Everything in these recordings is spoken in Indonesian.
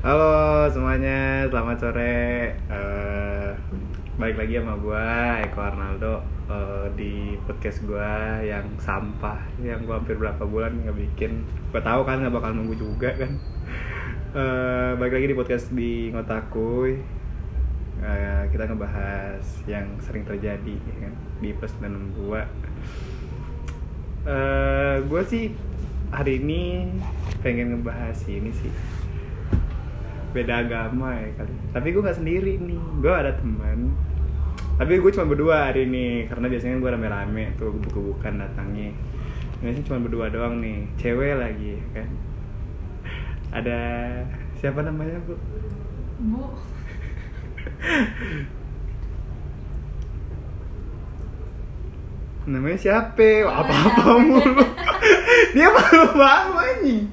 Halo semuanya, selamat sore. Eh, balik lagi sama gua Eko Arnaldo eh, di podcast gua yang sampah, yang gua hampir berapa bulan nggak bikin. Gua tahu kan nggak bakal nunggu juga kan. Eh, balik lagi di podcast di Ngotakuy. Eh, kita ngebahas yang sering terjadi ya kan di plus dan gua. Eh, gua sih hari ini pengen ngebahas ini sih beda agama ya kali. Tapi gue nggak sendiri nih. Gue ada teman. Tapi gue cuma berdua hari ini karena biasanya gue rame-rame tuh buku-bukan datangnya. Ini cuma berdua doang nih cewek lagi ya kan? Ada siapa namanya bu? Bu, namanya siapa? Apa apa mulu. Dia malu anjing.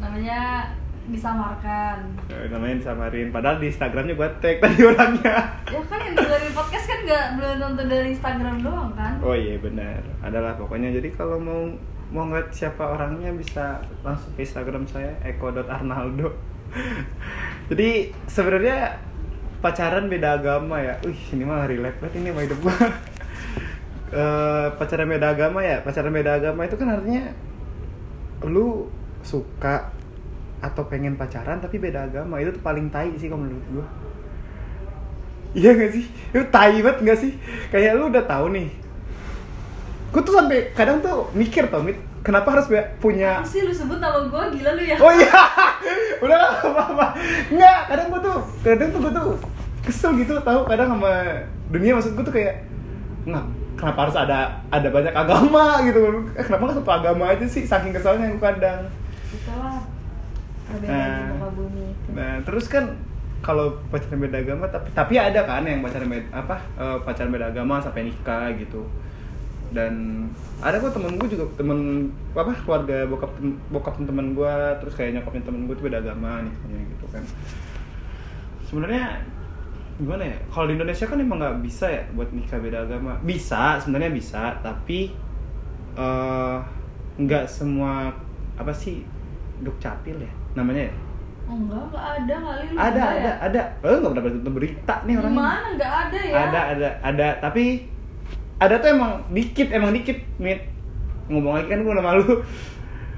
Namanya disamarkan. Eh, namanya disamarin padahal di instagramnya gue tag tadi orangnya Ya kan yang dari podcast kan nggak belum tentu dari Instagram doang kan? Oh iya benar. Adalah pokoknya jadi kalau mau mau ngeliat siapa orangnya bisa langsung ke Instagram saya eko.arnaldo. jadi sebenarnya pacaran beda agama ya. Wih, ini mah relate banget ini sama hidup gua. Eh, pacaran beda agama ya. Pacaran beda agama itu kan artinya lu suka atau pengen pacaran tapi beda agama. Itu tuh paling tai sih kalau menurut gua. Iya gak sih? Itu tai banget gak sih? Kayak lu udah tahu nih. Gue tuh sampai kadang tuh mikir tau Mit. Kenapa harus punya Apa sih lu sebut nama gue gila lu ya? Oh iya. Udah lah apa-apa. Enggak, kadang gue tuh Kadang tuh gue tuh Kesel gitu tahu kadang sama dunia maksud gue tuh kayak Nggak, kenapa harus ada ada banyak agama? Gitu. Eh, Kenapa gak satu agama aja sih? Saking keselnya gue kadang perbedaan Nah. di muka bumi. Nah, terus kan kalau pacaran beda agama tapi tapi ada kan yang pacaran beda apa eh, pacaran beda agama sampai nikah gitu. Dan ada kok temen gue juga temen apa keluarga bokap tem- bokap temen gue terus kayak nyokapnya temen gue tuh beda agama nikahnya gitu kan. Sebenarnya gimana ya? Kalau di Indonesia kan emang nggak bisa ya buat nikah beda agama. Bisa, sebenarnya bisa, tapi eh nggak semua apa sih dukcapil ya namanya? Ya? Oh enggak, enggak ada kali lu ada enggak ada ya? ada. Oh nggak pernah baca berita nih orangnya. Gimana enggak ada ya? ada ada ada. Tapi ada tuh emang dikit emang dikit mit. Ngomong lagi kan gue udah malu.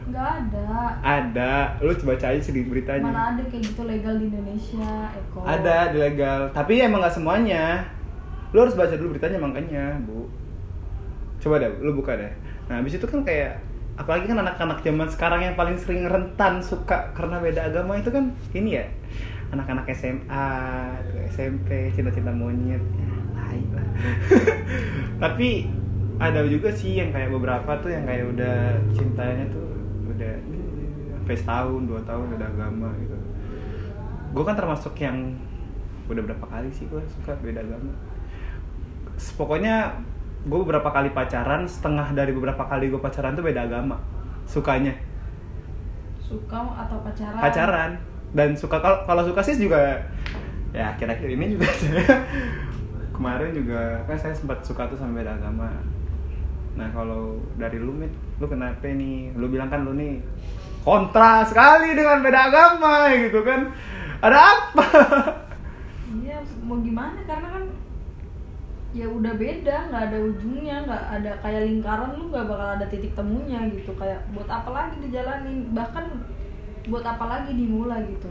Enggak ada. ada. Lu coba aja sedikit beritanya. Mana ada kayak gitu legal di Indonesia, Eko? ada di legal. Tapi emang nggak semuanya. Lu harus baca dulu beritanya makanya bu. Coba deh lu buka deh. Nah habis itu kan kayak apalagi kan anak-anak zaman sekarang yang paling sering rentan suka karena beda agama itu kan ini ya. Anak-anak SMA SMP cinta-cinta monyet ya, lah. Tapi ada juga sih yang kayak beberapa tuh yang kayak udah cintanya tuh udah sampai setahun dua tahun udah agama gitu. Gue kan termasuk yang udah berapa kali sih gue suka beda agama. Pokoknya gue beberapa kali pacaran setengah dari beberapa kali gue pacaran tuh beda agama. Sukanya. Suka atau pacaran? pacaran. Dan suka kalau kalau suka sih juga ya akhir-akhir ini juga saya kemarin juga kan saya sempat suka tuh sama beda agama. Nah kalau dari lu mit lu kenapa nih? Lu bilang kan lu nih kontra sekali dengan beda agama gitu kan. Ada apa? Iya, mau gimana? Karena kan ya udah beda, nggak ada ujungnya, nggak ada kayak lingkaran lu nggak bakal ada titik temunya gitu. Kayak buat apa lagi dijalanin? Bahkan buat apa lagi dimulai gitu.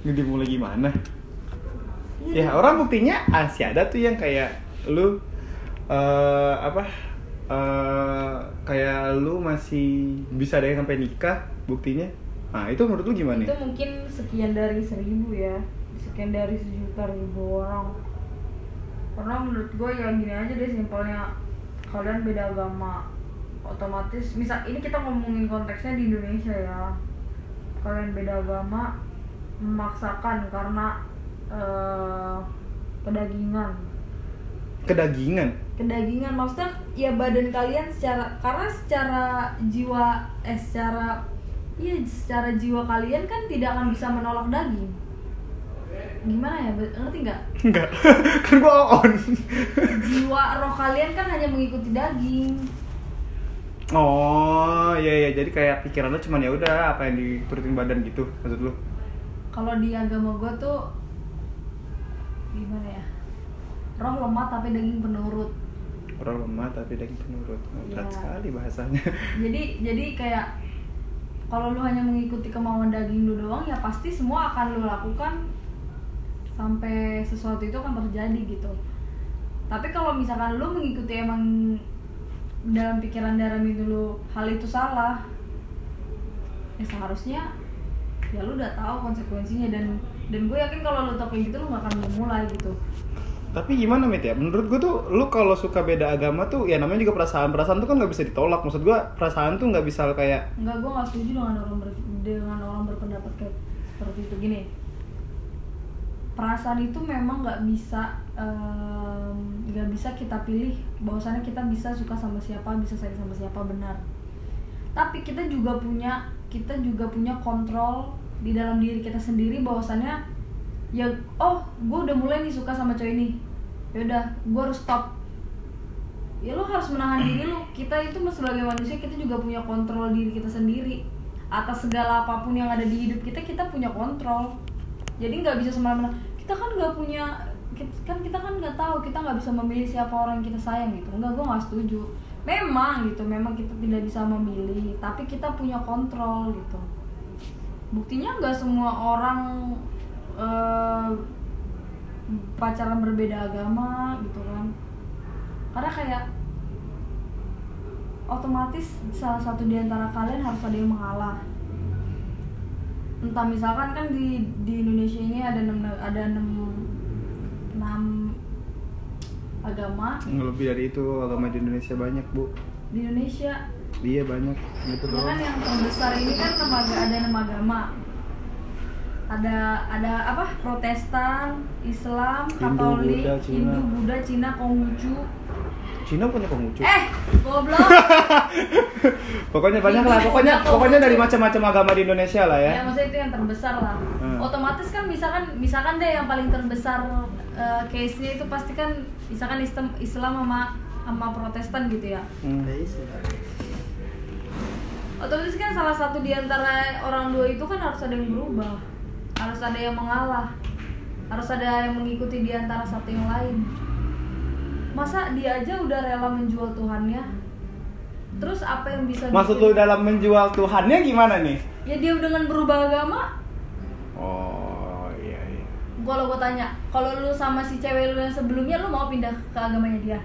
ini dimulai gimana Iya, ya orang buktinya masih ada tuh yang kayak lu eh apa eh kayak lu masih bisa deh sampai nikah buktinya nah itu menurut lu gimana itu mungkin sekian dari seribu ya, sekian dari sejuta ribu orang. Karena menurut gue ya gini aja deh simpelnya kalian beda agama otomatis misal ini kita ngomongin konteksnya di Indonesia ya. Kalian beda agama memaksakan karena eh, kedagingan. Kedagingan? Kedagingan maksudnya ya badan kalian secara karena secara jiwa eh secara iya secara jiwa kalian kan tidak akan bisa menolak daging gimana ya ngerti nggak enggak kan gua on jiwa roh kalian kan hanya mengikuti daging Oh, iya iya. Jadi kayak pikiran lo cuman ya udah apa yang diturutin badan gitu maksud lu? kalau di agama gue tuh gimana ya roh lemah tapi daging penurut Orang lemah tapi daging penurut. Oh, berat Iya. sekali bahasanya. jadi jadi kayak kalau lu hanya mengikuti kemauan daging lu doang ya pasti semua akan lu lakukan sampai sesuatu itu akan terjadi gitu tapi kalau misalkan lu mengikuti emang dalam pikiran dalam itu lu hal itu salah ya seharusnya ya lu udah tahu konsekuensinya dan dan gue yakin kalau lu tau kayak gitu lu gak akan memulai gitu Tapi gimana Mit ya? Menurut gue tuh lu kalau suka beda agama tuh ya namanya juga perasaan. Perasaan tuh kan nggak bisa ditolak. Maksud gue perasaan tuh nggak bisa kayak Enggak, gue gak setuju dengan orang ber, dengan orang berpendapat kayak seperti itu gini. Perasaan itu memang nggak bisa nggak bisa kita pilih bahwasannya kita bisa suka sama siapa, bisa sayang sama siapa benar. Tapi kita juga punya kita juga punya kontrol di dalam diri kita sendiri bahwasannya ya oh gue udah mulai nih suka sama cowok ini. Yaudah gue harus stop. Ya lo harus menahan diri lo kita itu sebagai manusia kita juga punya kontrol diri kita sendiri. Atas segala apa pun yang ada di hidup kita kita punya kontrol jadi nggak bisa semena-mena. Kita kan nggak punya kan kita kan nggak tahu kita nggak bisa memilih siapa orang yang kita sayang gitu. Enggak gue nggak setuju. Memang gitu memang kita tidak bisa memilih tapi kita punya kontrol gitu. Buktinya nggak semua orang eh, pacaran berbeda agama gitu kan. Karena kayak otomatis salah satu di antara kalian harus ada yang mengalah entah misalkan kan di di Indonesia ini ada enam ada enam enam agama lebih dari itu agama di Indonesia banyak bu. di Indonesia Iya banyak gitu kan yang terbesar ini kan enam aga- ada enam agama. Ada ada apa? Protestan, Islam, Hindu, Katolik, Buddha, Cina. Hindu, Buddha, Cina, Konghucu. Cina punya Konghucu. Eh, goblok. Pokoknya banyak lah. Pokoknya pokoknya dari macam-macam agama di Indonesia lah ya. ya, maksudnya itu yang terbesar lah. Hmm. Otomatis kan misalkan misalkan deh yang paling terbesar eh, case-nya itu pasti kan misalkan Islam Islam sama sama Protestan gitu ya. Hmm. otomatis kan salah satu di antara orang dua itu kan harus ada yang berubah harus ada yang mengalah harus ada yang mengikuti di antara satu yang lain masa dia aja udah rela menjual Tuhannya terus apa yang bisa Maksud bikin- lu dalam menjual Tuhannya gimana nih? ya dia dengan berubah agama Oh iya iya. kalau gue tanya kalau lu sama si cewek lu yang sebelumnya lu mau pindah ke agamanya dia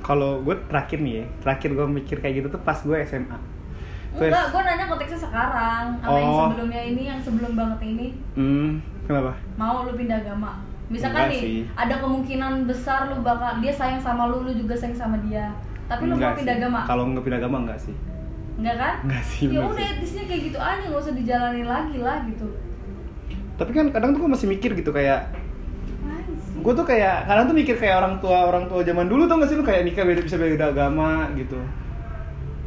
Kalau gue terakhir nih ya, terakhir gue mikir kayak gitu tuh pas gue SMA. Terus- enggak gue nanya konteksnya sekarang yang Oh. sebelumnya ini yang sebelum banget ini Hmm, kenapa? mau lu pindah agama misalkan Enggak nih sih. ada kemungkinan besar lu bakal dia sayang sama lu lu juga sayang sama dia tapi lu mau pindah agama Kalau nggak pindah agama enggak sih. enggak kan Enggak sih. ya udah etisnya kayak gitu aja nggak usah dijalanin lagi lah gitu Tapi kan kadang tuh gue masih mikir gitu kayak gue tuh kayak kadang tuh mikir kayak orang tua orang tua zaman dulu tuh nggak sih lu kayak nikah beda bisa beda agama gitu.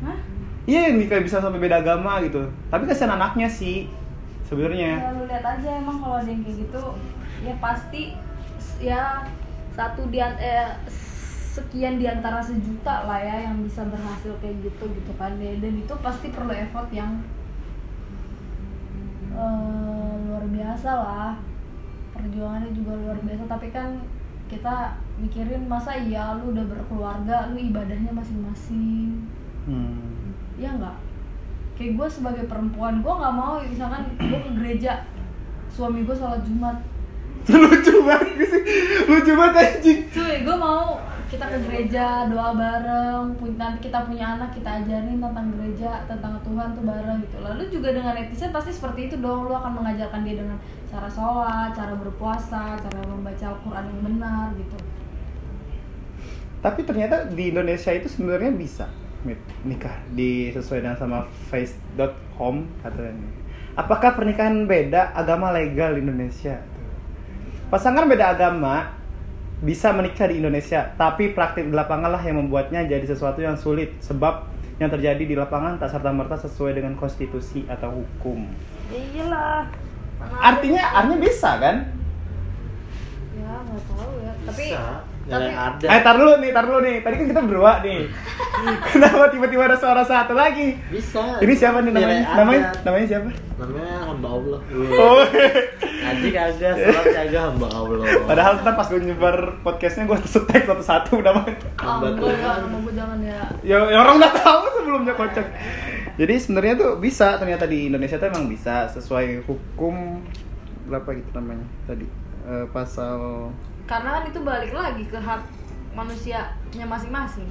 Hah? Iya nikah bisa sampai beda agama gitu. Tapi kasihan anaknya sih sebenarnya. Ya, lu lihat aja emang kalau ada yang kayak gitu ya pasti ya satu di eh, sekian di antara sejuta lah ya yang bisa berhasil kayak gitu gitu kan. Dan dan itu pasti perlu effort yang eh, luar biasa lah. Perjuangannya juga luar biasa. Tapi kan kita mikirin masa iya lu udah berkeluarga lu ibadahnya masing-masing. Hmm. ya nggak? Kayak gue sebagai perempuan gue nggak mau misalkan gue ke gereja suami gue sholat jumat Lucu banget sih. Lucu banget anjing. cuy gue mau kita ke gereja doa bareng nanti kita punya anak kita ajarin tentang gereja tentang Tuhan tuh bareng gitu lalu juga dengan netizen pasti seperti itu dong lu akan mengajarkan dia dengan cara sholat cara berpuasa cara membaca Al-Quran yang benar gitu Tapi ternyata di Indonesia itu sebenarnya bisa nikah di sesuai dengan sama face.com katanya. Apakah pernikahan beda agama legal di Indonesia? Pasangan beda agama bisa menikah di Indonesia, tapi praktik di lapangan lah yang membuatnya jadi sesuatu yang sulit sebab yang terjadi di lapangan tak serta merta sesuai dengan konstitusi atau hukum. iyalah Artinya artinya bisa kan? ya nggak tahu ya tapi Nilai ada Eh, tar dulu nih, tar dulu nih. Tadi kan kita berdua nih. Kenapa tiba-tiba ada suara satu lagi? bisa Ini siapa nih namanya? Namanya namanya siapa? namanya hamba Allah Oh. Haji kagak, sholat kagak hamba Allah Padahal ntar pas gue nyebar podcastnya gue setek satu-satu namanya. hamba Ampun ya, Tuhan jangan ya. Ya, ya orang udah tahu sebelumnya kocak. Jadi sebenarnya tuh bisa ternyata di Indonesia tuh emang bisa sesuai hukum berapa gitu namanya tadi Eh, pasal Karena kan itu balik lagi ke hak manusianya masing-masing.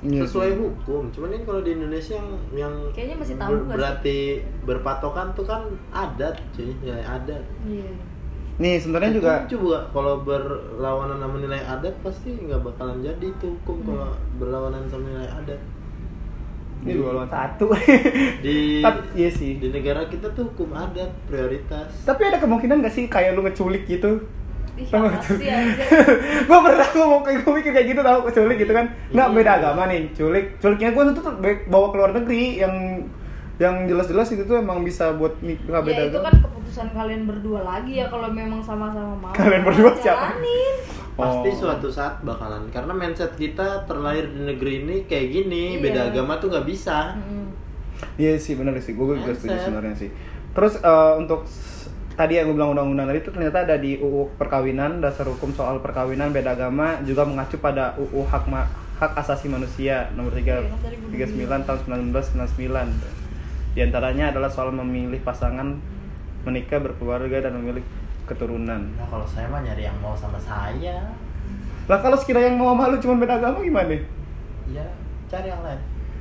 Iya sesuai hukum cuman ini kalau di Indonesia yang yang Kayaknya masih tabu ber- nggak sih? berarti berpatokan tuh kan adat cuy nilai adat Iya. Nih sebenarnya juga Hukum coba kalau berlawanan sama nilai adat pasti nggak bakalan jadi itu hukum kalau berlawanan sama nilai adat ini dua lawan satu. di Tapi iya sih. di negara kita tuh hukum adat prioritas Tapi ada kemungkinan gak sih kayak lu ngeculik gitu? Ih, Tau apa gak tuh? sih aja. gue pernah ngomong kayak gue mikir kayak gitu tau culik gitu kan nggak Iya. beda agama nih culik culiknya gue tuh tuh bawa ke luar negeri yang yang jelas-jelas itu tuh emang bisa buat nikah Ya beda itu agama kan keputusan kalian berdua lagi ya kalau memang sama-sama mau. Kalian berdua siapa? Jalanin. pasti Oh. suatu saat bakalan karena mindset kita terlahir di negeri ini kayak gini Iya. beda agama tuh nggak bisa. Iya sih benar sih, gue juga setuju sebenarnya sih. Terus eh, untuk tadi yang gue bilang undang-undang tadi itu ternyata ada di UU perkawinan dasar hukum soal perkawinan beda agama juga mengacu pada UU hak ma- hak asasi manusia nomor 3, Iya, kan tadi gue 39 tahun 1999. Di antaranya adalah soal memilih pasangan menikah berkeluarga dan memilih keturunan. nah kalau saya mah nyari yang mau sama saya Lah kalau sekiranya yang mau malu cuma beda agama gimana? ya cari yang lain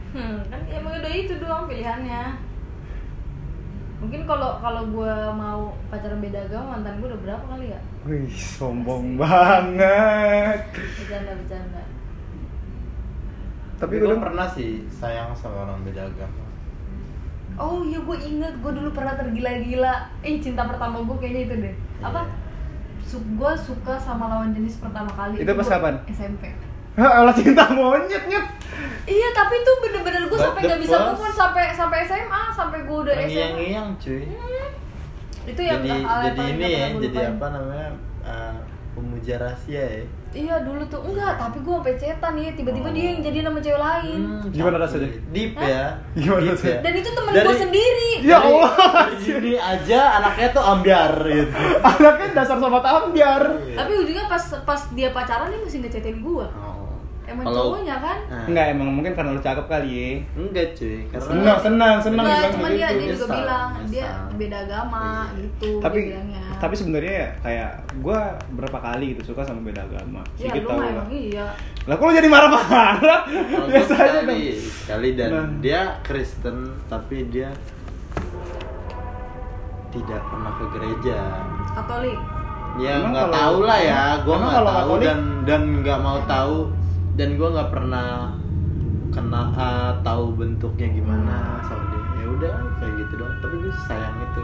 Hmm, kan emang udah itu doang pilihannya. Mungkin kalau kalau gue mau pacaran beda agama mantan gue udah berapa kali ya? Wih, sombong banget. Bercanda bercanda. Tapi gue udah pernah sih sayang sama orang beda agama Oh iya gue inget gue dulu pernah tergila-gila. Eh cinta pertama gue kayaknya itu deh. Apa? Su gue suka sama lawan jenis pertama kali. Itu pas gua kapan? SMP. Ah, Allah cinta monyet nyet. Iya tapi itu bener-bener gue sampai nggak bisa move on sampai sampai SMA sampai gue udah SMA. Ngiang-ngiang cuy Itu yang jadi hal yang jadi ini ya jadi apa namanya uh, pemuja rahasia ya Iya dulu tuh enggak, tapi gue sampai cetan ya tiba-tiba Oh. dia yang jadi nama cewek lain. Hmm, Gimana rasanya? deep Hah? ya Gimana Deep rasanya? ya. Dan itu temen gue sendiri. Ya Allah. sini aja anaknya tuh ambiar gitu Anaknya dasar sobat ambiar. Tapi ujungnya pas pas dia pacaran dia masih ngechatin gue. Oh. Emang Kalau- cowoknya kan? Nah, Enggak emang mungkin karena lu cakep kali ya. enggak cuy karena Senang, senang, senang Enggak, bilang cuma begitu. dia dia juga Nyesal, bilang dia nyesal. beda agama Iya. gitu tapi dia bilangnya. tapi sebenarnya ya kayak gue berapa kali gitu suka sama beda agama ya lu emang iya. lah kok lu jadi marah-marah biasa aja dong sekali, dan Nah. dia Kristen tapi dia tidak pernah ke gereja Katolik. ya Emang nggak tahu lah ya gue nggak tahu Katolik- dan dan nggak mau tahu dan gue nggak pernah kena ah, tahu bentuknya gimana sama dia. Ya udah kayak gitu doang. Tapi gue sayang itu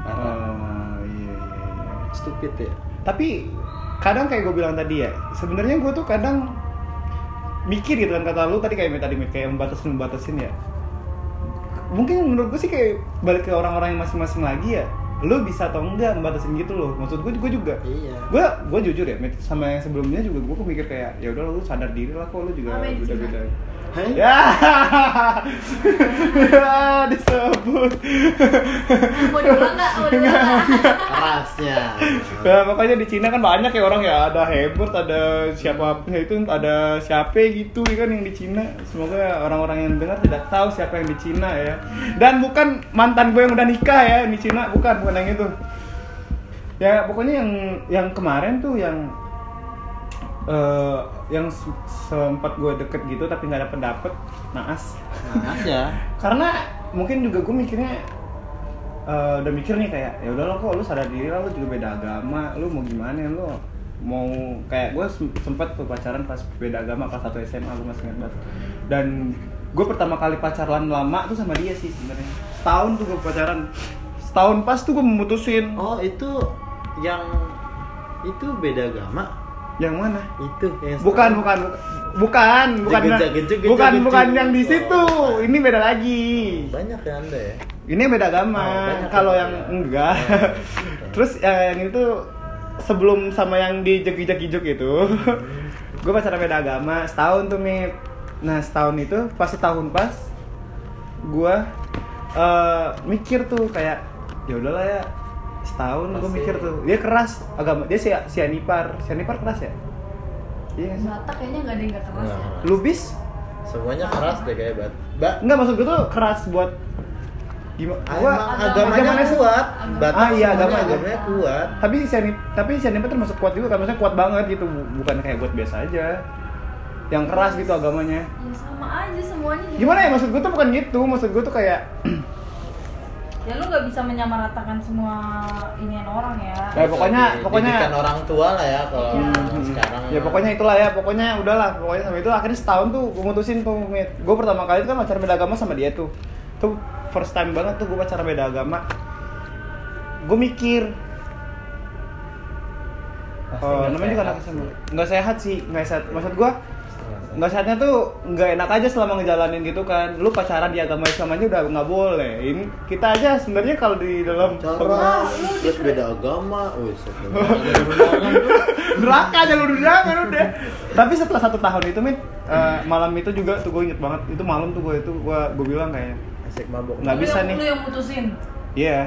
parah. Oh iya iya iya. Stupid ya. Tapi kadang kayak gue bilang tadi ya sebenarnya gue tuh kadang mikir gitu kan kata lu tadi kayak tadi kayak membatasin membatasin ya. Mungkin menurut gue sih kayak balik ke orang-orang yang masing-masing lagi ya lu bisa atau enggak membatasin gitu loh. Maksud gue gue juga. Iya. Gue gue jujur ya sama yang sebelumnya juga gue mikir kayak ya udah lu sadar diri lah kok lu juga di beda beda Hai? ya ya. Disebut. Mau diulang nggak? Mau diulang kerasnya. Nah, makanya di Cina kan banyak ya orang ya. Ada Hebert, ada siapa itu ada siapa gitu ya kan yang di Cina. Semoga orang-orang yang dengar tidak tahu siapa yang di Cina ya. Dan bukan mantan gue yang udah nikah ya di Cina, bukan yang itu. Ya pokoknya yang yang kemarin tuh yang eh yang se- sempat gue deket gitu tapi nggak dapet dapet naas. Nah ya. Karena mungkin juga gue mikirnya eh, udah mikir nih kayak ya udah lo kok lu sadar diri lah lu juga beda agama lu mau gimana lu mau kayak gue sempat tuh pacaran pas beda agama kelas 1 SMA gue masih ingat banget. Dan gue pertama kali pacaran lama tuh sama dia sih sebenarnya. Setahun tuh gue pacaran setahun pas tuh gue memutusin. Oh itu yang itu beda agama? Yang mana? Itu yang bukan bukan bukan bukan Gejek, gejek, gejek, bukan bukan yang di situ. Oh. ini beda lagi. banyak ya anda ya? Ini beda agama. Oh, Kalau ya. yang enggak. Oh, Terus eh, yang itu sebelum sama yang di jeki-jeki itu, gue pacaran beda agama. Setahun tuh mit nah setahun itu pas setahun pas gue eh, mikir tuh kayak ya udahlah ya setahun gue mikir tuh. Dia keras agama dia si si Anipar. Si Anipar keras ya? Iya nggak? Batak kayaknya nggak ada yang nggak keras ya. Nah, Lubis semuanya keras deh kayak bat. Mbak enggak maksud gue tuh keras buat gimana Ah, gua agamanya agamanya kuat. Agama- Batak Ah, iya, agama- agamanya kuat. Tapi si Anip tapi si Anipar termasuk kuat juga kan? Maksudnya kuat banget gitu. Bu- bukan kayak buat biasa aja. Yang keras gitu agamanya. Ya sama aja semuanya. gimana ya? Maksud gue tuh bukan gitu. Maksud gue tuh kayak Ya lu nggak bisa menyamaratakan semua inian orang ya. Ya, pokoknya- Di- pokoknya- didikan orang tua lah ya kalau Iya. sekarang ya. Pokoknya itulah ya pokoknya udahlah pokoknya sampai itu akhirnya setahun tuh gue mutusin tuh gue pertama kali tuh kan pacaran beda agama sama dia tuh. Tuh first time banget tuh gue pacaran beda agama. Gue mikir Pasti oh, nggak namanya juga anak SMA nggak sehat sih nggak sehat. Maksud gue nggak sehatnya tuh nggak enak aja selama ngejalanin gitu kan. Lu pacaran di agama Islam aja udah nggak boleh ini kita aja sebenarnya kalau di dalam cara terus beda agama. Wih neraka aja lu jangan udah tapi setelah satu tahun itu mit eh, malam itu juga tuh gue inget banget. Itu malam tuh gue itu gue gue bilang kayak asik mabok. Nggak Lu bisa yang- nih. Lu yang mutusin. iya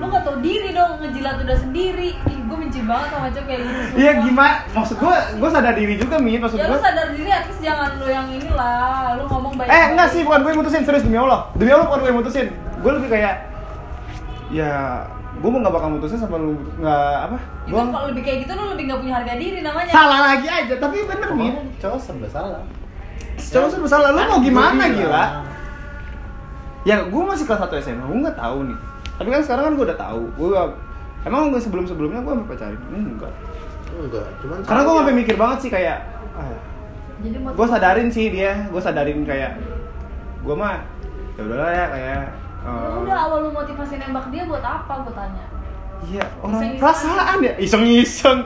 Lu nggak tau diri dong ngejilat udah sendiri. Ih, gue benci banget sama cowok kayak gitu. iya gimana? Maksud gue gue sadar diri juga mit maksud Ya gue lu sadar diri, at least jangan lu yang inilah. Lu ngomong baik. eh enggak sih bukan gue yang mutusin. Serius demi Allah. Demi Allah bukan gue yang mutusin. Gue lebih kayak ya gue mau nggak bakal mutusin sama lu. Nggak apa? Itu gue kalau lebih kayak gitu lu lebih nggak punya harga diri namanya. salah lagi aja. Tapi bener Pokoknya cowok serba salah. Coba serba salah. Lu mau gimana gua gila? Ya gue masih kelas 1 SMA gue nggak tahu nih tapi kan sekarang kan gue udah tahu. Gue emang gue sebelum sebelumnya gue sampai pacarin enggak. Enggak cuman karena gue sampai mikir banget sih kayak ah, gue sadarin sih dia. Gue sadarin kayak gue mah ya udahlah ya kayak Ya eh, udah awal lu motivasi nembak dia buat apa? gue tanya. iya orang Iseng-iseng. perasaan ya. Iseng iseng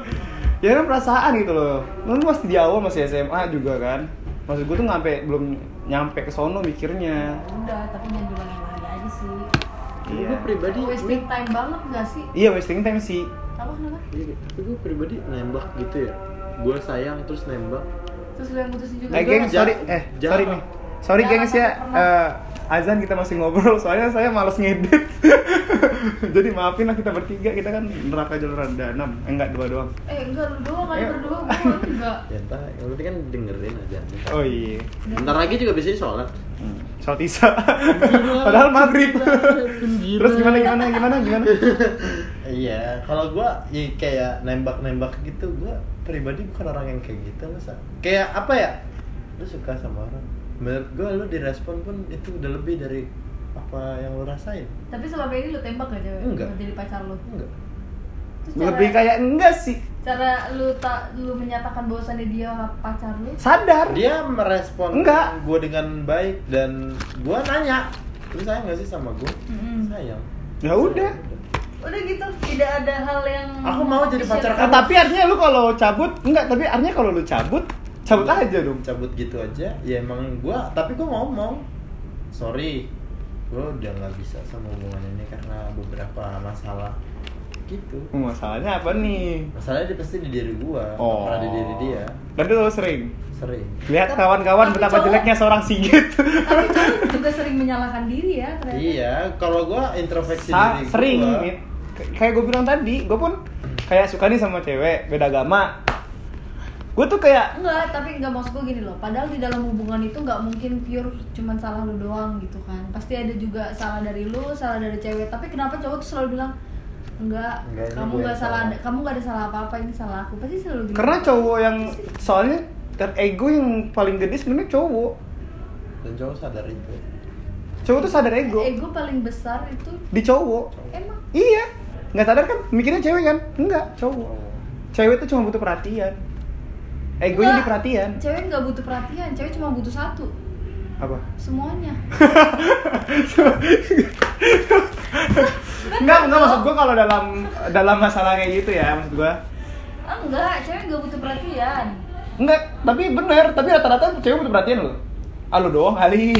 ya kan perasaan gitu loh. Lu masih di awal masih SMA juga kan. Maksud gue tuh sampai belum nyampe ke sono mikirnya. Ya udah, tapi jangan iya. gue pribadi Wasting time banget gak sih? iya wasting time sih. Apa kenapa? Iya, tapi gue pribadi nembak gitu ya. Gue sayang terus nembak. Terus lu yang mutusin juga. Eh ja- sorry, eh sorry nih, sorry gengs ya. Eh, azan kita masih ngobrol, soalnya saya males ngedit. Jadi maafin lah kita bertiga, kita kan neraka jalur ada enam, eh enggak dua doang. Eh enggak lu doang kali berdua gue enggak. ya entah yang penting kan dengerin aja Oh iya, bentar lagi juga bisa sholat hmm. sholat isya. Padahal maghrib. Terus gimana gimana gimana gimana? iya kalau gue ya kayak nembak nembak gitu gue pribadi bukan orang yang kayak gitu masa kayak apa ya lu suka sama orang menurut gue lu direspon pun itu udah lebih dari apa yang lu rasain Tapi selama ini lu tembak gak cewek? Enggak. Jadi pacar lu? enggak Terus cara, Lebih kayak enggak sih, cara lu tak lu menyatakan bahwasannya dia pacar lu? sadar. dia merespon Enggak. gue dengan baik dan gue nanya lu sayang gak sih sama gue Mm-mm. sayang Ya udah. Udah gitu, tidak ada hal yang Aku mau jadi pacar kamu. tapi artinya lu kalau cabut, enggak, tapi artinya kalau lu cabut, cabut aja dong. cabut gitu aja ya emang gue tapi gue ngomong sorry gue udah nggak bisa sama hubungan ini karena beberapa masalah gitu Masalahnya apa nih? masalahnya dia pasti di diri gue Oh. pernah di diri dia itu lo sering. sering Lihat Tapi- kawan-kawan tapi betapa cowok- jeleknya seorang Sigit. Tapi cowok juga sering menyalahkan diri ya ternyata. iya kalau gue introspeksi Sa- diri sering, gua, kayak gue bilang tadi, gue pun kayak suka nih sama cewek beda agama. Gue tuh kayak Enggak, tapi enggak maksud gue gini loh. Padahal di dalam hubungan itu nggak mungkin pure cuman salah lu doang gitu kan. Pasti ada juga salah dari lu, salah dari cewek. Tapi kenapa cowok tuh selalu bilang enggak, Enggak, kamu nggak salah, salah." kamu nggak ada salah apa-apa, ini salah aku. Pasti selalu gitu. karena cowok yang soalnya ter ego yang paling gede sebenarnya cowok. dan cowok sadar itu Cowok tuh sadar ego ego paling besar itu di cowok. emang Iya. Nggak sadar kan? Mikirnya cewek kan? Enggak, cowok. Cewek tuh cuma butuh perhatian. Egonya di Enggak. perhatian. cewek nggak butuh perhatian, cewek cuma butuh satu, Apa? semuanya. Enggak, enggak maksud gue kalau dalam dalam masalah kayak gitu ya, maksud gue. Enggak, cewek nggak butuh perhatian. Enggak, tapi bener, tapi rata-rata cewek butuh perhatian loh. Ah lu doang kali.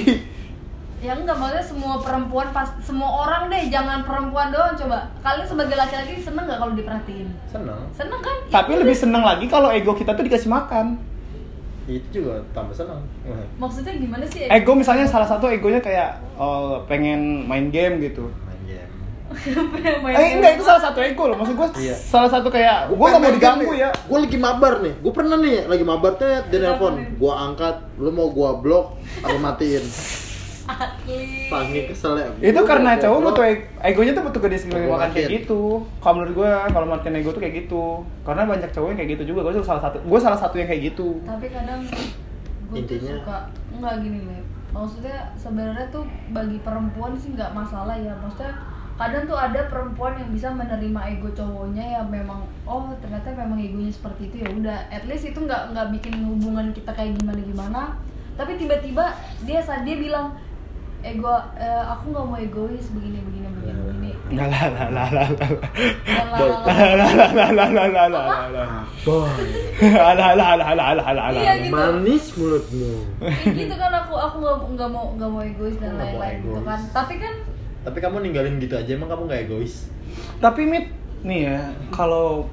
Ya enggak maksudnya semua perempuan pas semua orang deh jangan perempuan doang coba kalian sebagai laki-laki seneng nggak kalau diperhatiin seneng seneng kan Ya Tapi lebih seneng lagi kalau ego kita tuh dikasih makan. itu juga tambah seneng maksudnya gimana sih Ego misalnya salah satu egonya kayak oh, pengen main game gitu. main game Eh enggak game. itu salah satu ego loh. Maksud gue Iya. salah satu kayak gue gak mau diganggu ya. gue lagi mabar nih gue pernah nih lagi mabar tuh di telepon gue angkat lu mau gue blok atau matiin Kesel ya Itu karena udah cowok butuh eg- egonya tuh butuh gede sekali Ego makan kayak gitu. Kalau menurut gue kalau makin ego tuh kayak gitu. Karena banyak cowok yang kayak gitu juga. Gue salah satu. Gue salah satu yang kayak gitu. tapi kadang gue tuh Intinya- suka enggak gini Lep maksudnya sebenarnya tuh bagi perempuan sih nggak masalah ya maksudnya kadang tuh ada perempuan yang bisa menerima ego cowoknya yang memang oh ternyata memang egonya seperti itu ya udah at least itu nggak nggak bikin hubungan kita kayak gimana gimana tapi tiba-tiba dia saat dia bilang ego eh, aku nggak mau egois begini begini begini begini Lah lah lah lah lah lah. Lah lah lah lah lah lah lah lah. boy Lah lah lah lah lah lah lah. Iya, gitu. manis mulutmu gitu kan aku aku nggak nggak mau nggak mau egois dan Nggak lain-lain gitu kan tapi kan tapi kamu ninggalin gitu aja emang kamu gak egois Tapi mit nih ya kalau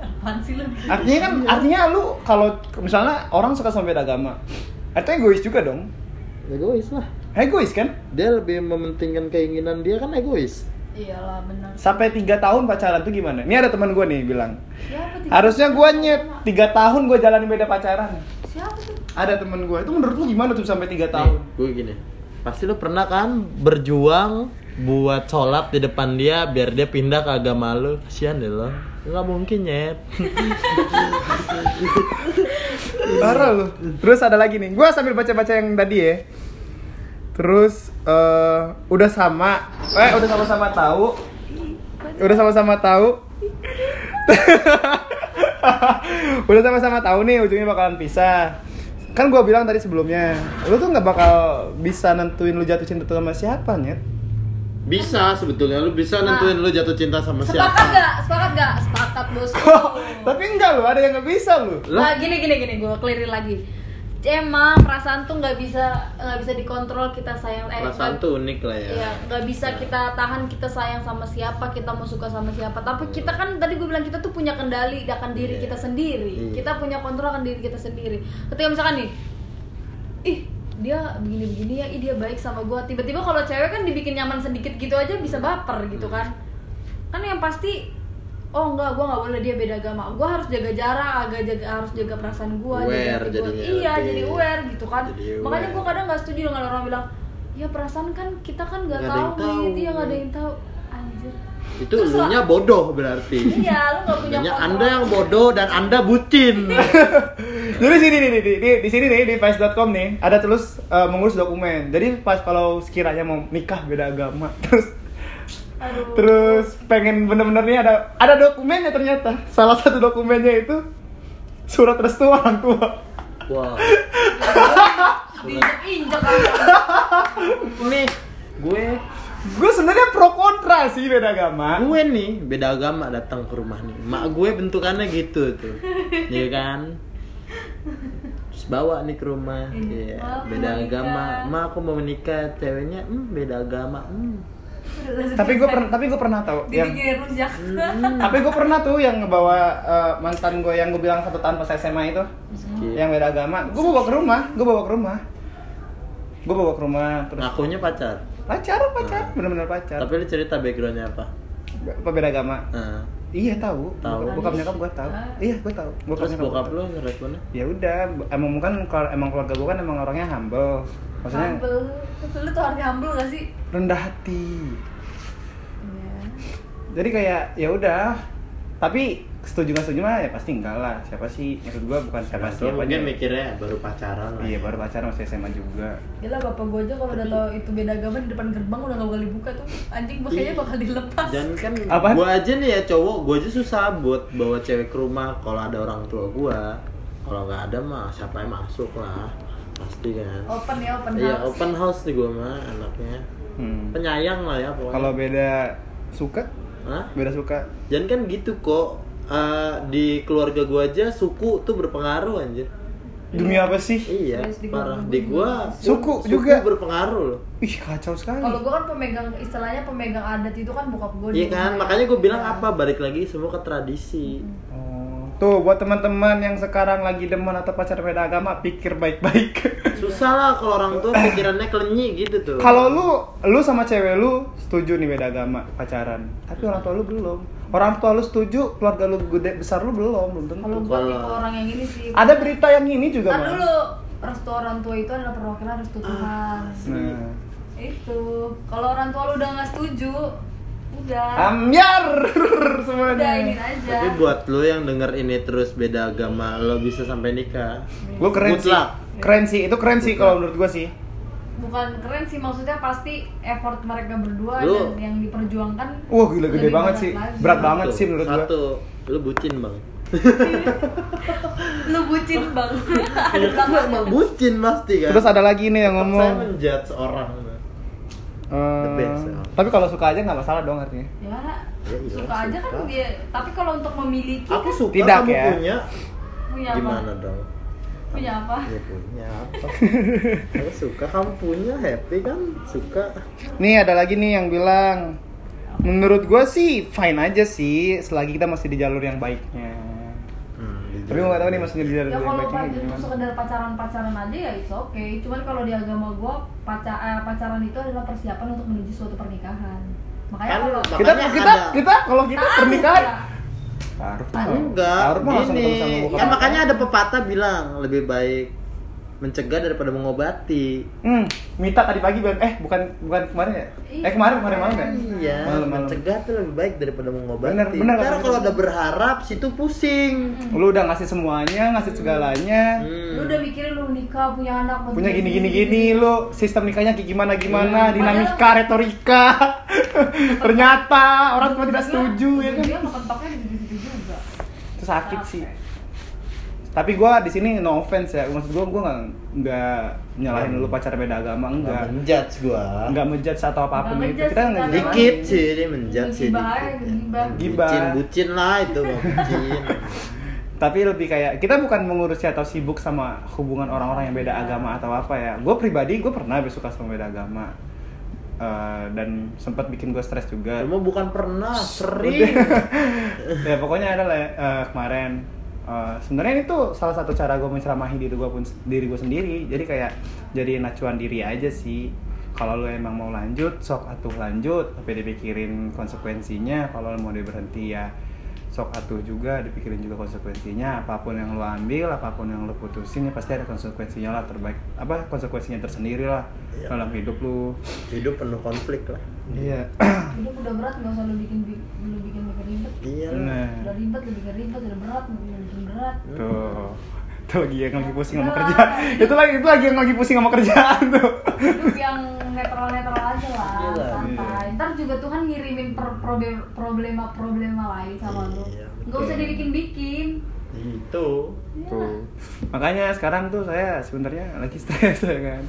artinya kan artinya lu kalau misalnya orang suka sama beda agama itu egois juga dong egois lah egois kan? Dia lebih mementingkan keinginan dia kan egois. Iyalah benar. Sampai tiga tahun pacaran tuh gimana? Ini ada teman gue nih bilang. Siapa harusnya gue nyet tiga tahun gue jalanin beda pacaran. Siapa tuh? Ada teman gue itu menurut lu gimana tuh sampai tiga tahun? Gue gini. Pasti lu pernah kan berjuang buat sholat di depan dia biar dia pindah ke agama lu? Kasian deh lo. Nggak mungkin nyet. Parah lu. Terus ada lagi nih. Gue sambil baca baca yang tadi ya terus eh, udah sama. Eh udah sama-sama tahu. Udah sama-sama tahu. Udah sama-sama tahu nih ujungnya bakalan pisah. Kan gue bilang tadi sebelumnya lu tuh nggak bakal bisa nentuin lu jatuh cinta sama siapa nyet? Bisa sebetulnya lu bisa nentuin lu jatuh cinta sama sepakat siapa. gak sepakat gak sepakat bos. Tapi enggak lu ada yang nggak bisa lu. Nah gini gini gini gue clearin lagi emang perasaan tuh nggak bisa nggak bisa dikontrol kita sayang eh perasaan tuh unik lah ya Iya, nggak bisa kita tahan kita sayang sama siapa, kita mau suka sama siapa. Tapi kita kan tadi gue bilang kita tuh punya kendali akan diri Iya. kita sendiri. Iya. Kita punya kontrol akan diri kita sendiri. Ketika misalkan nih, ih dia begini-begini ya, ih dia baik sama gue. Tiba-tiba kalau cewek kan dibikin nyaman sedikit gitu aja bisa baper gitu kan. Kan yang pasti Oh enggak, gue nggak boleh dia beda agama. Gue harus jaga jarak, agak jaga harus jaga perasaan gue. Aware jaga gua. Iya, lebih. jadi aware gitu kan. Jadi Makanya gue kadang nggak setuju dengan orang bilang, ya perasaan kan kita kan nggak tahu yang tahu. gitu ya nggak ada yang tahu. Anjir. itu Terus lu nya bodoh berarti Iya, lu nggak punya anda yang bodoh dan anda bucin Jadi sini nih, di, di, di sini nih di vice.com nih ada terus eh, mengurus dokumen. Jadi pas kalau sekiranya mau nikah beda agama, terus Aduh. terus pengen bener-bener nih ada ada dokumennya ternyata. Salah satu dokumennya itu surat restu orang tua. wow diinjek-injek nih gue. Gue sebenarnya pro kontra sih beda agama. gue nih beda agama datang ke rumah nih. Mak gue bentukannya gitu tuh. Ya kan? Terus bawa nih ke rumah. Ma, aku beda agama. mak aku mau menikah ceweknya hmm, beda agama. Hmm. Tapi gue pernah tapi gue pernah tahu yang rujak. Hmm. tapi gue pernah tuh yang ngebawa eh, mantan gue yang gue bilang satu tahun pas SMA itu. Meski yang beda agama. Gue bawa ke rumah gue bawa ke rumah. Gue bawa ke rumah terus ngakunya pacar? Pacar pacar. Bener-bener pacar. Tapi lu cerita backgroundnya apa? Apa beda agama? Nah, iya tahu. Tahu. Bokap- bokap nyokap gue tahu. Ah. iya gue tahu. Terus nyokap bokap gua lu tahu. ngeresponnya ya udah emang kan kalau emang keluarga gue kan emang orangnya humble. Maksudnya humble. Lu tuh arti humble gak sih? Rendah hati. Jadi kayak ya udah tapi setuju nggak setuju mah ya pasti enggak lah siapa sih maksud gue bukan siapa siapa mungkin mikirnya baru pacaran lah iya baru pacaran masih SMA juga Gila bapak gue aja kalau udah tau itu beda agama di depan gerbang udah gak boleh buka tuh anjing kayaknya bakal dilepas Dan kan Apaan? gua aja nih ya cowok, gua aja susah buat bawa cewek ke rumah kalau ada orang tua gua. Kalau nggak ada mah siapa yang masuk lah. Pasti kan. open ya open Iya, house open house nih gua mah anaknya. hmm. Penyayang lah ya pokoknya. kalau beda suka Hah? beda suka Dan kan gitu kok. Eh, di keluarga gua aja suku tuh berpengaruh anjir. Demi apa sih? Iya, Serius, di parah. gua- Di gua Suku pun juga. berpengaruh loh. Ih kacau sekali. Kalau gue kan pemegang istilahnya pemegang adat itu kan bokap gue. Iya kan, makanya gue bilang apa balik lagi semua ke tradisi. Oh, Tuh buat teman-teman yang sekarang lagi demen atau pacar beda agama, pikir baik-baik. Susah lah kalau orang tua pikirannya kelenyi gitu tuh. Kalau lu, lu sama cewek lu setuju nih beda agama pacaran, tapi orang tua lu belum. Orang tua lu setuju, keluarga lu gede besar lu belum, belum tentu. Kalau tipe orang yang ini sih. Ada berita yang ini juga, Kan Mas. dulu restu orang tua itu adalah perwakilan restu Tuhan. Nah. Itu. Kalau orang tua lu udah nggak setuju, udah. Amyar udah semuanya. ini aja. Tapi buat lo yang denger ini terus beda agama, lo bisa sampai nikah. Lu keren Good sih. luck. Keren sih, itu keren sih kalau menurut gua sih. Bukan keren sih maksudnya pasti effort mereka berdua Lu- dan yang diperjuangkan. Wah gila gede banget sih. lagi. Berat banget Satu, sih menurut gua. Satu, lo bucin bang. Lu bucin bang. Ada Iya, kan belakangnya. emang bucin pasti kan. Terus ada lagi nih yang ngomong. Saya menjudge orang. Eh, The best, ya. tapi kalau suka aja nggak masalah dong artinya. Ya, Ya, iya, suka aja kan suka. dia. Tapi kalau untuk memiliki Aku kan suka Tidak, kamu ya. punya. punya apa? Gimana dong? Punya apa? Ya punya apa? Aku suka kamu punya happy kan? Suka. Nih ada lagi nih yang bilang Menurut gue sih fine aja sih Selagi kita masih di jalur yang baiknya Tapi gue gak tau nih masih di jalur Ya kalau itu sekedar pacaran-pacaran aja ya it's okay. Cuman kalau di agama gua paca eh, pacaran itu adalah persiapan untuk menuju suatu pernikahan. Makanya Kan kalau Kita, Makanya kita, ada- kita kalau kita Taruh pernikahan ya. Taruh Enggak, Taruh sama gini. Kan makanya ada pepatah bilang lebih baik mencegah daripada mengobati. Hmm, Mita tadi pagi bilang, eh bukan bukan kemarin ya? Iya. Eh kemarin kemarin malam kan? Iya, Malam malam. mencegah tuh lebih baik daripada mengobati. Bener, bener, bener. kalau udah berharap situ pusing. Lu udah ngasih semuanya, ngasih segalanya. Hmm. Lu udah mikirin lu nikah punya anak Punya gini gini gini, lu sistem nikahnya kayak gimana gimana, Iya. dinamika, retorika. Ternyata orang tua tidak setuju ya kan? Dia juga. Itu sakit sih. Tapi gua di sini no offense ya, maksud gua gua nggak nggak nyalahin lu pacar beda agama Nggak enggak. menjudge gua. Nggak ngejudge atau apa pun Nggak itu. Kita sih, nggak Dikit sih dia menjudge sih. Gibah. Gibah. Bucin, bucin lah itu bang, bucin. Tapi lebih kayak kita bukan mengurusi atau sibuk sama hubungan orang-orang yang beda agama atau apa ya. Gue pribadi gue pernah bersuka sama beda agama. Eh, dan sempat bikin gue stres juga. Cuma bukan pernah, sering. ya pokoknya ada lah eh, kemarin Eh, sebenarnya itu salah satu cara gue menceramahi diri gue pun diri gue sendiri. Jadi kayak jadi acuan diri aja sih. Kalau lu emang mau lanjut sok atuh lanjut. Tapi dipikirin konsekuensinya. Kalau lu mau dia berhenti ya sok atuh juga dipikirin juga konsekuensinya apa pun yang lu ambil apa pun yang lu putusin ya pasti ada konsekuensinya lah terbaik apa konsekuensinya tersendiri lah Iya. dalam hidup lu Hidup penuh konflik lah. iya Hidup udah berat nggak usah lu bikin lu bikin bikin ribet. Iya. nah Udah ribet bikin ribet, udah berat lu bikin berat. Tuh. Itu lagi yang lagi pusing sama kerjaan. Itu lagi itu lagi yang lagi pusing sama kerjaan tuh. yang netral-netral aja lah, Iya lah, santai. Ntar juga Tuhan ngirimin per- probe- problema-problema lain sama lu. Iya, Nggak usah betul. dibikin-bikin. Itu. Iya. Tuh. Makanya sekarang tuh saya sebenarnya lagi stres ya kan.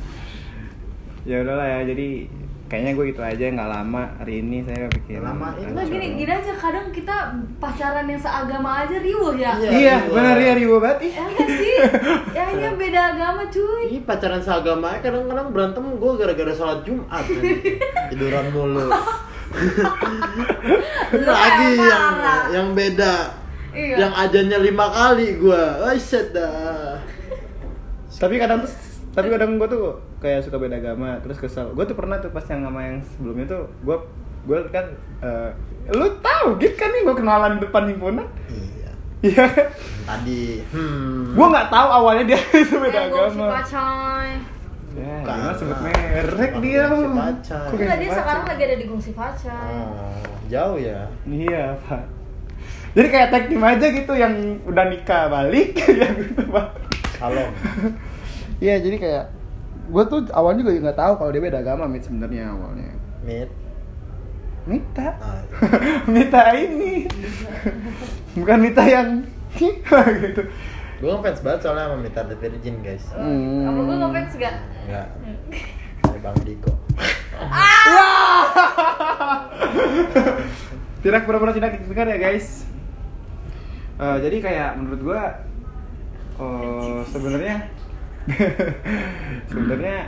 Ya udahlah ya, jadi kayaknya gue gitu aja nggak lama hari ini saya bikin. Lama ini. Nggak gini, gini aja kadang kita pacaran yang seagama aja riuh ya. Iya. Iya, benar ya ribu banget. Ih. Ya sih? Ya ini yang beda agama cuy. Ini pacaran seagama aja kadang-kadang berantem gue gara-gara sholat Jumat. Tiduran mulu. Lu Lagi yang yang beda. Iya. Yang ajannya lima kali gue. Oh set dah. Tapi kadang tuh tapi kadang gue tuh kayak suka beda agama terus kesel gue tuh pernah tuh pas yang sama yang sebelumnya tuh gue gue kan eh, lu tahu gitu kan nih gue kenalan depan himpunan Iya. iya Tadi. Hmm. gue nggak tau awalnya dia itu beda gosip agama ya Bukan. gimana sebut merek dia. Kok dia sekarang lagi ada di gongsi pacoy. Oh, jauh ya. iya pak jadi kayak tag team aja gitu yang udah nikah balik yang gitu pak Salam. iya jadi kayak gue tuh awalnya juga nggak tahu kalau dia beda agama mit sebenarnya awalnya Mit. Mita Ah, Mita ini bukan Mita yang gitu gue ngefans banget soalnya sama Mita The Virgin guys. Hmm. Apa gue ngefans gak? Enggak. Dari Bang Diko. ya tidak pura-pura tidak dengar ya guys Eh, jadi kayak menurut gua eh, sebenarnya sebenarnya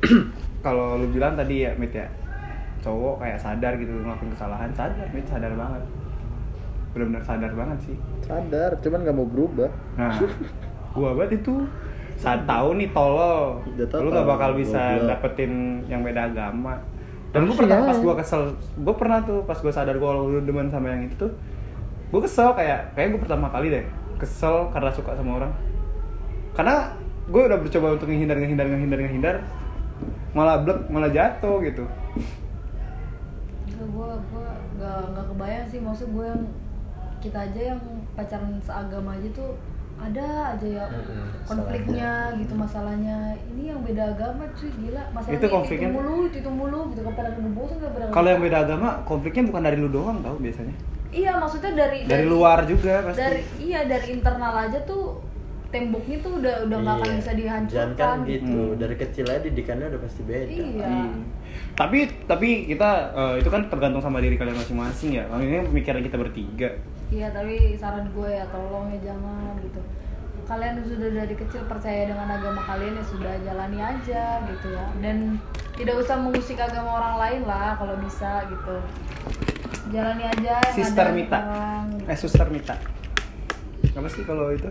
kalau lu bilang tadi ya Mit ya cowok kayak sadar gitu ngelakuin kesalahan sadar Mit sadar banget. Benar-benar sadar banget sih. Sadar cuman nggak mau berubah. Nah gua banget itu. Saat tahu nih tolol. Lu gak bakal bisa goblok. dapetin yang beda agama. Dan gue pernah pas gua kesel gue pernah tuh pas gua sadar gua lu demen sama yang itu tuh gue kesel kayak kayak gue pertama kali deh kesel karena suka sama orang. Karena gue udah bercoba untuk menghindar menghindar menghindar menghindar malah blek malah jatuh gitu. Gue gue nggak nggak kebayang sih. Maksud gue yang kita aja yang pacaran seagama aja tuh ada aja ya konfliknya gitu masalahnya. Ini yang beda agama cuy gila. Masalahnya Itu konfliknya- itu mulu itu, itu mulu gitu. Kepada nggak beragama kalau yang beda agama konfliknya bukan dari lu doang tau biasanya. Iya maksudnya dari dari luar juga pasti. dari iya dari internal aja tuh temboknya tuh udah udah nggak akan Iya. bisa dihancurkan kan gitu Hmm. dari kecil aja didikannya udah pasti beda iya Iya. Tapi tapi kita eh, itu kan tergantung sama diri kalian masing-masing ya. Kalau ini pemikiran kita bertiga. Iya tapi saran gue ya tolong ya jangan gitu Kalian sudah dari kecil percaya dengan agama kalian ya sudah jalani aja gitu ya Dan tidak usah mengusik agama orang lain lah kalau bisa gitu Jalani aja yang Sister ada Mita. orang, gitu. Eh suster Mita. Apa sih kalau itu?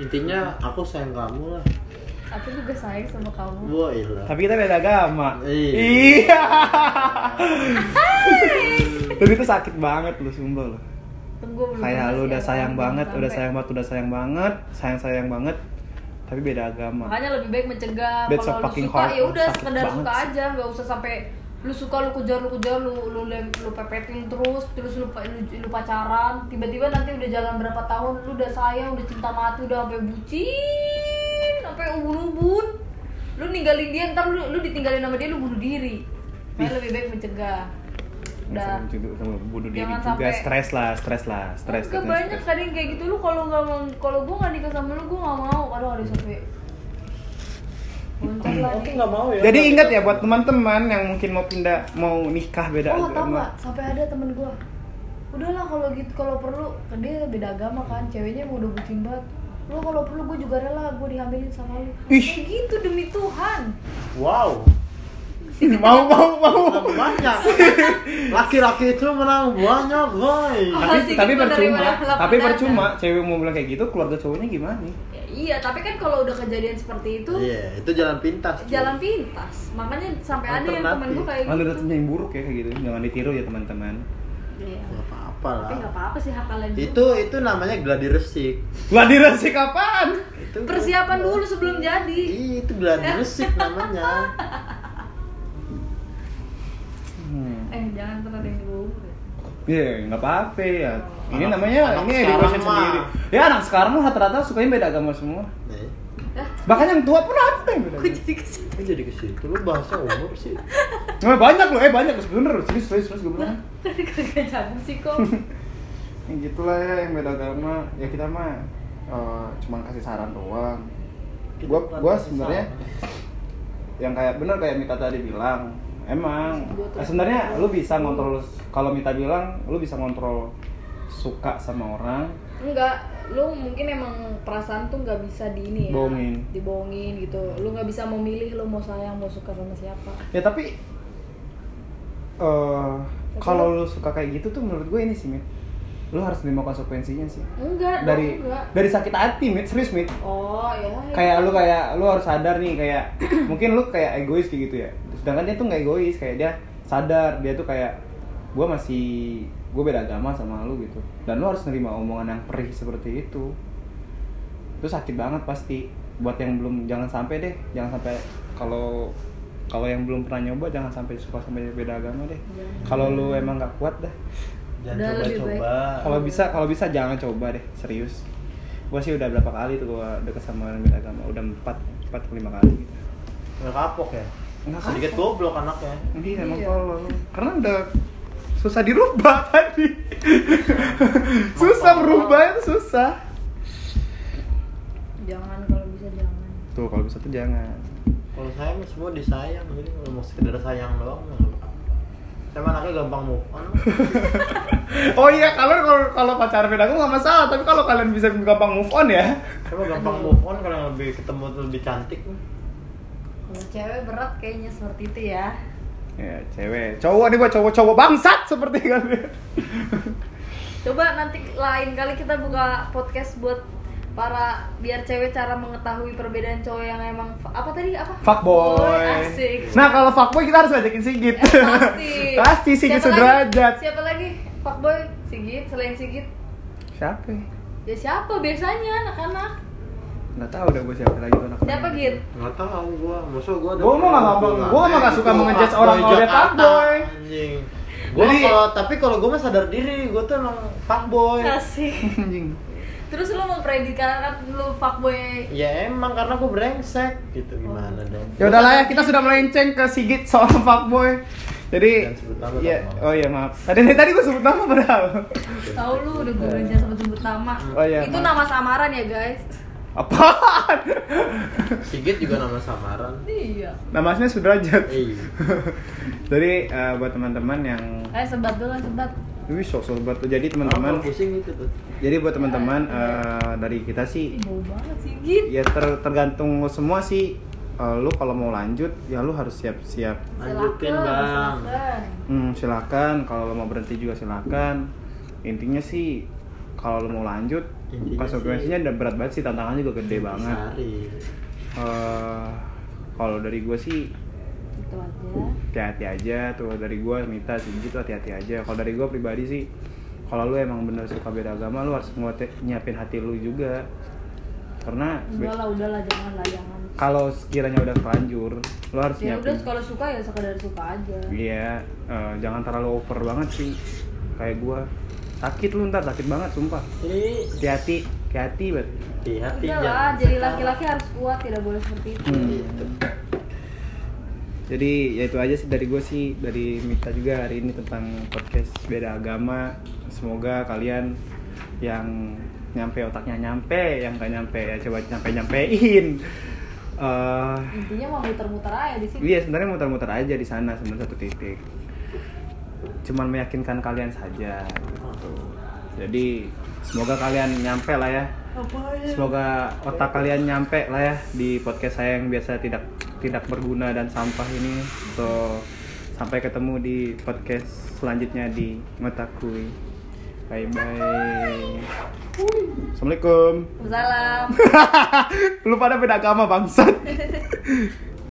Intinya aku sayang kamu lah Aku juga sayang sama kamu wah ilah Tapi kita beda agama. Iya. Iya. Tapi itu sakit banget lu sumpah lu. Kayak lu udah ya, sayang banget, udah sampai. sayang banget, udah sayang banget, sayang-sayang banget. Tapi beda agama. Makanya lebih baik mencegah Kalau lu suka ya udah sekedar suka aja nggak usah sampai lu suka lu kejar lu kejar lu lu lu pepetin terus terus lu, lu, lu pacaran. Tiba-tiba nanti udah jalan berapa tahun lu udah sayang udah cinta mati udah sampai bucin sampai ubun-ubun. Lu ninggalin dia ntar lu, lu ditinggalin sama dia lu bunuh diri. Makanya lebih baik mencegah. Udah. bunuh diri Jangan juga, sampai- stres lah, stres lah, stres. Enggak banyak kadang kayak gitu. Lu kalau nggak kalau gua nggak nikah sama lu gua nggak mau. Kadang ada sampai nih. nggak mau ya Jadi ingat ya buat teman-teman yang mungkin mau pindah, mau nikah beda Oh, tau agama. gak? Sampai ada temen gue Udahlah kalau gitu, kalau perlu Kan dia beda agama kan, ceweknya mau udah bucin banget Lo kalau perlu gue juga rela, gue dihamilin sama lu Ih. Kayak gitu demi Tuhan wow mau mau mau. banyak. Laki-laki itu menang banyak guys Oh, tapi tapi percuma. Tapi percuma cewek mau bilang kayak gitu keluarga cowoknya gimana? Ya, Iya, tapi kan kalau udah kejadian seperti itu iya itu jalan pintas cuy. Jalan pintas. Makanya sampai ada yang temen gue kayak gitu. datangnya yang buruk ya kayak gitu. Jangan ditiru ya teman-teman. Iya. Nggak apa-apa lah. Tapi gak apa-apa sih hak kalian juga. itu itu namanya gladi resik. Lah diresik apaan? Itu Persiapan dulu sebelum jadi. Ih, itu gladi resik namanya. Eh, jangan pernah ada yang dibohong Iya, nggak apa-apa ya. Ini Anak- namanya anak ini education mah. sendiri. Ya anak sekarang mah rata-rata sukanya beda agama semua. Hah? Bahkan yang tua pun ada yang beda. Gue agama. jadi ke sini ini jadi ke situ lu bahasa umur sih Nah, banyak loh, eh banyak loh. Serius, serius, serius gue bilang. Tadi kagak nyambung sih kok Yang gitulah ya yang beda agama. Ya kita mah eh, cuman kasih saran doang. Kita Gua gua sebenarnya yang kayak bener kayak Mita tadi bilang emang. Eh, sebenarnya lu bisa ngontrol kalau Mita bilang lu bisa ngontrol suka sama orang. Enggak, lu mungkin emang perasaan tuh nggak bisa di ini ya Bohongin. Dibohongin gitu. Lu nggak bisa memilih lu mau sayang, mau suka sama siapa. Ya tapi eh kalau lu suka kayak gitu tuh menurut gue ini sih Mit lu harus terima konsekuensinya sih. Enggak dari enggak. dari sakit hati Mit. Serius Mit. Oh ya, ya. kayak lu kayak lu harus sadar nih kayak mungkin lu kayak egois kayak gitu ya. Sedangkan dia tuh nggak egois kayak dia sadar. Dia tuh kayak gue masih gue beda agama sama lu gitu. Dan lu harus nerima omongan yang perih seperti itu. Itu sakit banget pasti. Buat yang belum jangan sampai deh. Jangan sampai kalau kalau yang belum pernah nyoba jangan sampai suka sama beda agama deh. Jangan. kalau lu emang nggak kuat dah jangan coba-coba kalau bisa kalau bisa jangan coba deh serius gue sih udah berapa kali tuh gue deket sama orang beda agama udah empat empat lima kali gitu nggak kapok ya Nggak sedikit kapok. goblok anaknya Iya, emang Iya. tolol. Karena udah susah dirubah tadi. susah berubah itu susah. Jangan kalau bisa jangan Tuh kalau bisa tuh jangan. kalau saya mah semua disayang jadi kalau mau sekedar sayang doang mah anaknya gampang move on. Oh iya kalian kalau kalau pacaran beda agama nggak masalah tapi kalau kalian bisa gampang move on ya. Coba gampang move on kalau yang lebih ketemu lebih cantik. Kalau cewek berat kayaknya seperti itu ya. ya cewek. Cowok nih buat cowok-cowok bangsat seperti kalian. Coba nanti lain kali kita buka podcast buat para biar cewek cara mengetahui perbedaan cowok yang emang apa tadi apa? fuckboy Asik. nah kalau fuckboy kita harus ngajakin Sigit Eh, pasti. pasti Sigit Siapa sederajat lagi? Siapa lagi? Fuckboy, Sigit, selain Sigit. siapa ya? Ya siapa biasanya anak-anak? nggak tahu deh gue siapa lagi tuh anak Siapa Git? Nggak tahu gua, maksud gua Gua mah nggak gampang, gua mah nggak suka mengejudge orang kalau dia fuckboy. Anjing. Gua Jadi- kalau tapi kalau gua mah sadar diri, gua tuh emang fuckboy. Asik. anjing Terus lu mau predikat lu fuckboy Ya emang karena gua brengsek gitu gimana dong. ya udahlah ya kita sudah melenceng ke Sigit soal fuckboy jadi nama ya oh iya maaf tadi tadi gue sebut nama padahal Tahu lu udah gue rencana sebut-sebut nama. Oh iya, Itu maaf. nama samaran ya, guys. apaan Sigit juga nama samaran. Iya. namanya Sudrajat Eh, jadi eh, buat teman-teman yang Eh sebat dulu sebat. Wih, sok sok buat jadi teman teman-teman pusing itu tuh. jadi buat teman-teman eh, dari kita sih banget sih Git. ya ter- tergantung lo semua sih Eh, lu kalau mau lanjut ya lu harus siap-siap Lanjutin, Bang. silakan. Hmm, silakan kalau lo mau berhenti juga silakan. Intinya sih kalau lo mau lanjut konsekuensinya udah berat banget sih tantangannya juga gede banget. Sari. Eh, kalau dari gue sih Itu aja. hati-hati aja tuh dari gue minta sih gitu hati-hati aja. Kalau dari gue pribadi sih kalau lu emang bener suka beda agama lu harus nyiapin hati lu juga karena Udahlah, udahlah, jangan lah, jangan. kalau sekiranya udah terlanjur lu harus Ya udah nyiapin kalau suka ya sekedar suka aja. Iya, eh, jangan terlalu over banget sih. Kayak gua sakit lu ntar sakit banget sumpah. Ih, Hati-hati, hati-hati banget. hati-hati jadi laki-laki harus kuat, tidak boleh seperti itu. Hmm. Jadi ya itu aja sih dari gue sih dari Mita juga hari ini tentang podcast beda agama. Semoga kalian yang nyampe otaknya nyampe, yang gak nyampe ya coba nyampe nyampein. Eh, Intinya mau muter-muter aja di sini. Iya sebenarnya muter-muter aja di sana sebenarnya satu titik. Cuman meyakinkan kalian saja. Gitu. Jadi semoga kalian nyampe lah ya. Semoga otak kalian nyampe lah ya di podcast saya yang biasa tidak tidak berguna dan sampah ini. So sampai ketemu di podcast selanjutnya di Ngotakui. Bye bye. Assalamualaikum. Salam. Lu pada beda agama bangsat.